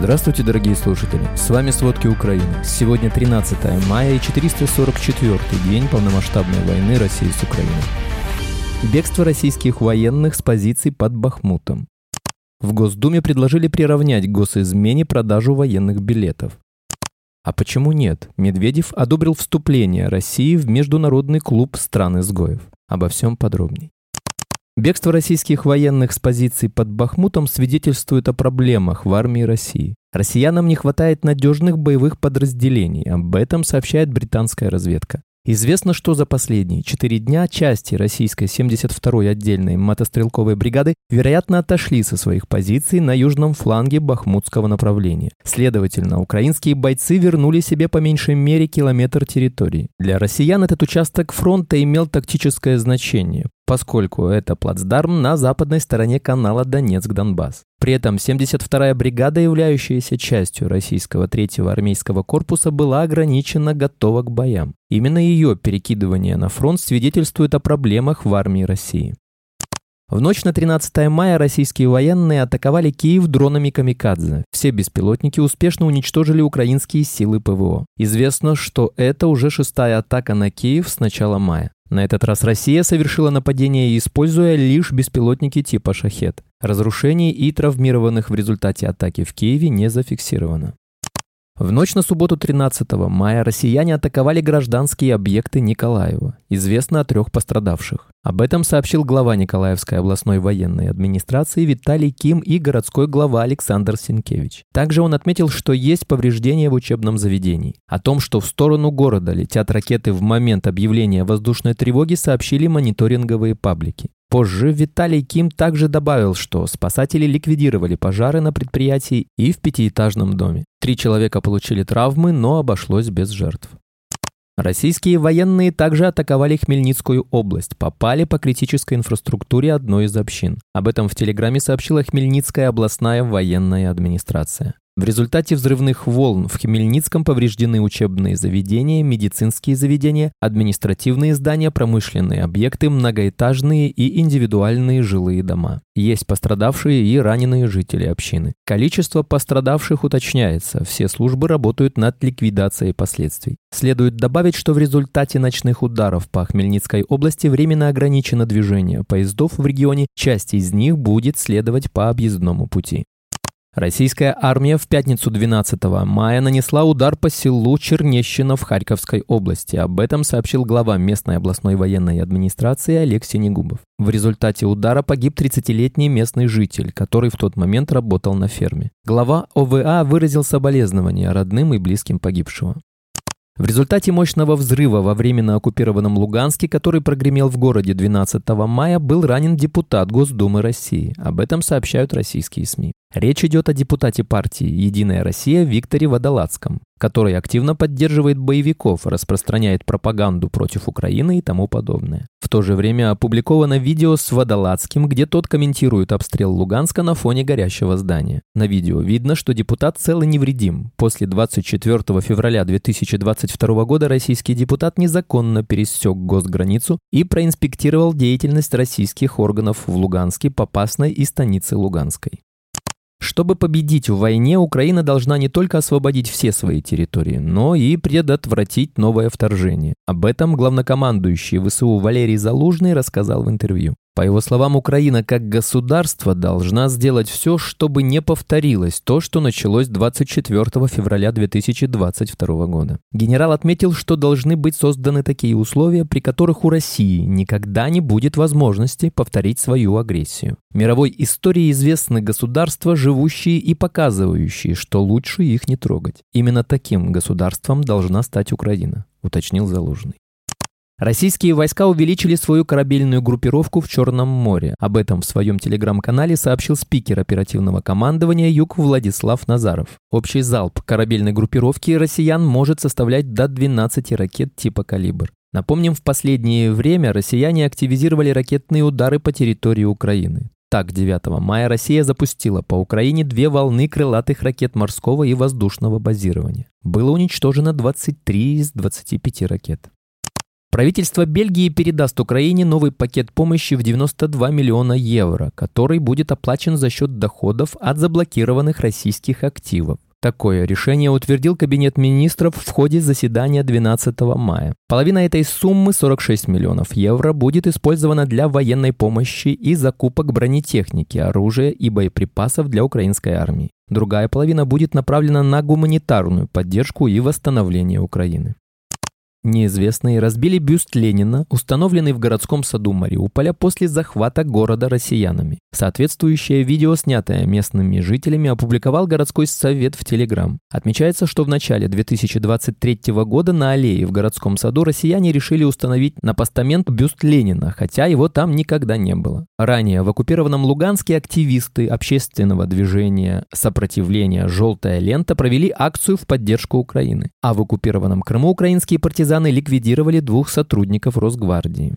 Здравствуйте, дорогие слушатели! С вами «Сводки Украины». Сегодня 13 мая и 444 день полномасштабной войны России с Украиной. Бегство российских военных с позиций под Бахмутом. В Госдуме предложили приравнять к госизмене продажу военных билетов. А почему нет? Медведев одобрил вступление России в Международный клуб стран-изгоев. Обо всем подробней. Бегство российских военных с позиций под Бахмутом свидетельствует о проблемах в армии России. Россиянам не хватает надежных боевых подразделений, об этом сообщает британская разведка. Известно, что за последние четыре дня части российской 72-й отдельной мотострелковой бригады, вероятно, отошли со своих позиций на южном фланге бахмутского направления. Следовательно, украинские бойцы вернули себе по меньшей мере километр территории. Для россиян этот участок фронта имел тактическое значение поскольку это плацдарм на западной стороне канала Донецк-Донбасс. При этом 72-я бригада, являющаяся частью российского 3-го армейского корпуса, была ограничена готова к боям. Именно ее перекидывание на фронт свидетельствует о проблемах в армии России. В ночь на 13 мая российские военные атаковали Киев дронами «Камикадзе». Все беспилотники успешно уничтожили украинские силы ПВО. Известно, что это уже шестая атака на Киев с начала мая. На этот раз Россия совершила нападение, используя лишь беспилотники типа «Шахет». Разрушений и травмированных в результате атаки в Киеве не зафиксировано. В ночь на субботу 13 мая россияне атаковали гражданские объекты Николаева. Известно о трех пострадавших. Об этом сообщил глава Николаевской областной военной администрации Виталий Ким и городской глава Александр Сенкевич. Также он отметил, что есть повреждения в учебном заведении. О том, что в сторону города летят ракеты в момент объявления воздушной тревоги, сообщили мониторинговые паблики. Позже Виталий Ким также добавил, что спасатели ликвидировали пожары на предприятии и в пятиэтажном доме. Три человека получили травмы, но обошлось без жертв. Российские военные также атаковали Хмельницкую область, попали по критической инфраструктуре одной из общин. Об этом в Телеграме сообщила Хмельницкая областная военная администрация. В результате взрывных волн в Хмельницком повреждены учебные заведения, медицинские заведения, административные здания, промышленные объекты, многоэтажные и индивидуальные жилые дома. Есть пострадавшие и раненые жители общины. Количество пострадавших уточняется, все службы работают над ликвидацией последствий. Следует добавить, что в результате ночных ударов по Хмельницкой области временно ограничено движение поездов в регионе, часть из них будет следовать по объездному пути. Российская армия в пятницу 12 мая нанесла удар по селу Чернещино в Харьковской области. Об этом сообщил глава местной областной военной администрации Алексей Негубов. В результате удара погиб 30-летний местный житель, который в тот момент работал на ферме. Глава ОВА выразил соболезнования родным и близким погибшего. В результате мощного взрыва во временно оккупированном Луганске, который прогремел в городе 12 мая, был ранен депутат Госдумы России. Об этом сообщают российские СМИ. Речь идет о депутате партии «Единая Россия» Викторе Водолацком, который активно поддерживает боевиков, распространяет пропаганду против Украины и тому подобное. В то же время опубликовано видео с Водолацким, где тот комментирует обстрел Луганска на фоне горящего здания. На видео видно, что депутат цел и невредим. После 24 февраля 2022 года российский депутат незаконно пересек госграницу и проинспектировал деятельность российских органов в Луганске, Попасной и станице Луганской. Чтобы победить в войне, Украина должна не только освободить все свои территории, но и предотвратить новое вторжение. Об этом главнокомандующий ВСУ Валерий Залужный рассказал в интервью. По его словам, Украина как государство должна сделать все, чтобы не повторилось то, что началось 24 февраля 2022 года. Генерал отметил, что должны быть созданы такие условия, при которых у России никогда не будет возможности повторить свою агрессию. Мировой истории известны государства, живущие и показывающие, что лучше их не трогать. Именно таким государством должна стать Украина, уточнил Залужный. Российские войска увеличили свою корабельную группировку в Черном море. Об этом в своем телеграм-канале сообщил спикер оперативного командования Юг Владислав Назаров. Общий залп корабельной группировки россиян может составлять до 12 ракет типа «Калибр». Напомним, в последнее время россияне активизировали ракетные удары по территории Украины. Так, 9 мая Россия запустила по Украине две волны крылатых ракет морского и воздушного базирования. Было уничтожено 23 из 25 ракет. Правительство Бельгии передаст Украине новый пакет помощи в 92 миллиона евро, который будет оплачен за счет доходов от заблокированных российских активов. Такое решение утвердил Кабинет министров в ходе заседания 12 мая. Половина этой суммы, 46 миллионов евро, будет использована для военной помощи и закупок бронетехники, оружия и боеприпасов для украинской армии. Другая половина будет направлена на гуманитарную поддержку и восстановление Украины. Неизвестные разбили бюст Ленина, установленный в городском саду Мариуполя после захвата города россиянами. Соответствующее видео, снятое местными жителями, опубликовал городской совет в Телеграм. Отмечается, что в начале 2023 года на аллее в городском саду россияне решили установить на постамент бюст Ленина, хотя его там никогда не было. Ранее в оккупированном Луганске активисты общественного движения сопротивления «Желтая лента» провели акцию в поддержку Украины, а в оккупированном Крыму украинские партизаны ликвидировали двух сотрудников Росгвардии.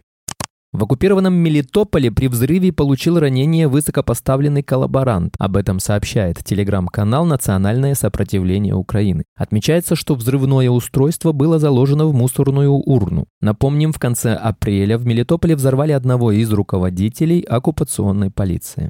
В оккупированном Мелитополе при взрыве получил ранение высокопоставленный коллаборант. Об этом сообщает телеграм-канал «Национальное сопротивление Украины». Отмечается, что взрывное устройство было заложено в мусорную урну. Напомним, в конце апреля в Мелитополе взорвали одного из руководителей оккупационной полиции.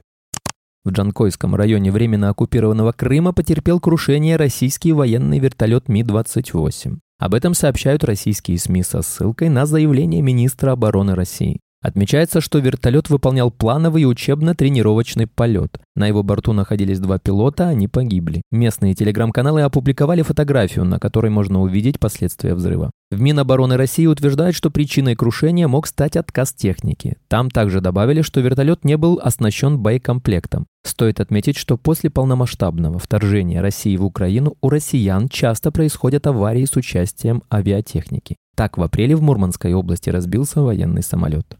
В Джанкойском районе временно оккупированного Крыма потерпел крушение российский военный вертолет Ми-28. Об этом сообщают российские СМИ со ссылкой на заявление министра обороны России. Отмечается, что вертолет выполнял плановый учебно-тренировочный полет. На его борту находились два пилота, они погибли. Местные телеграм-каналы опубликовали фотографию, на которой можно увидеть последствия взрыва. В Минобороны России утверждают, что причиной крушения мог стать отказ техники. Там также добавили, что вертолет не был оснащен боекомплектом. Стоит отметить, что после полномасштабного вторжения России в Украину у россиян часто происходят аварии с участием авиатехники. Так, в апреле в Мурманской области разбился военный самолет.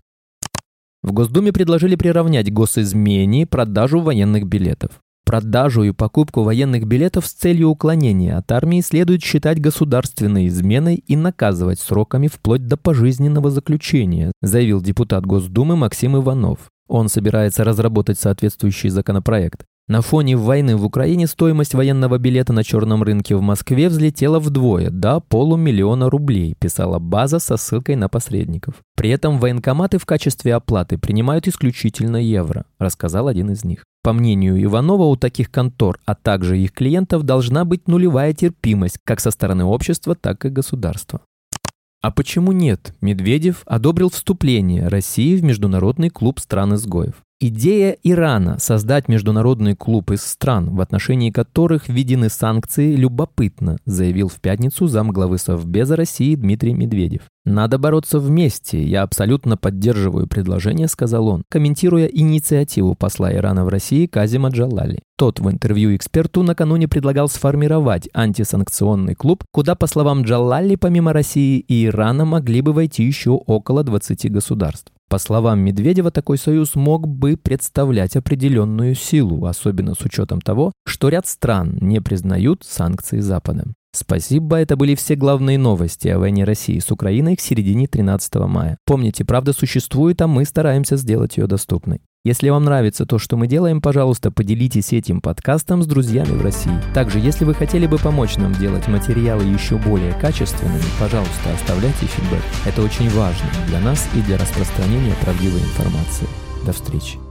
В Госдуме предложили приравнять госизмене продажу военных билетов. Продажу и покупку военных билетов с целью уклонения от армии следует считать государственной изменой и наказывать сроками вплоть до пожизненного заключения, заявил депутат Госдумы Максим Иванов. Он собирается разработать соответствующий законопроект. На фоне войны в Украине стоимость военного билета на черном рынке в Москве взлетела вдвое, до полумиллиона рублей, писала база со ссылкой на посредников. При этом военкоматы в качестве оплаты принимают исключительно евро, рассказал один из них. По мнению Иванова, у таких контор, а также их клиентов должна быть нулевая терпимость как со стороны общества, так и государства. А почему нет? Медведев одобрил вступление России в Международный клуб стран-изгоев. Идея Ирана создать международный клуб из стран, в отношении которых введены санкции, любопытна, заявил в пятницу замглавы Совбеза России Дмитрий Медведев. «Надо бороться вместе. Я абсолютно поддерживаю предложение», — сказал он, комментируя инициативу посла Ирана в России Казима Джалали. Тот в интервью эксперту накануне предлагал сформировать антисанкционный клуб, куда, по словам Джалали, помимо России и Ирана могли бы войти еще около 20 государств. По словам Медведева, такой союз мог бы представлять определенную силу, особенно с учетом того, что ряд стран не признают санкции Запада. Спасибо, это были все главные новости о войне России с Украиной к середине 13 мая. Помните, правда существует, а мы стараемся сделать ее доступной. Если вам нравится то, что мы делаем, пожалуйста, поделитесь этим подкастом с друзьями в России. Также, если вы хотели бы помочь нам делать материалы еще более качественными, пожалуйста, оставляйте фидбэк. Это очень важно для нас и для распространения правдивой информации. До встречи.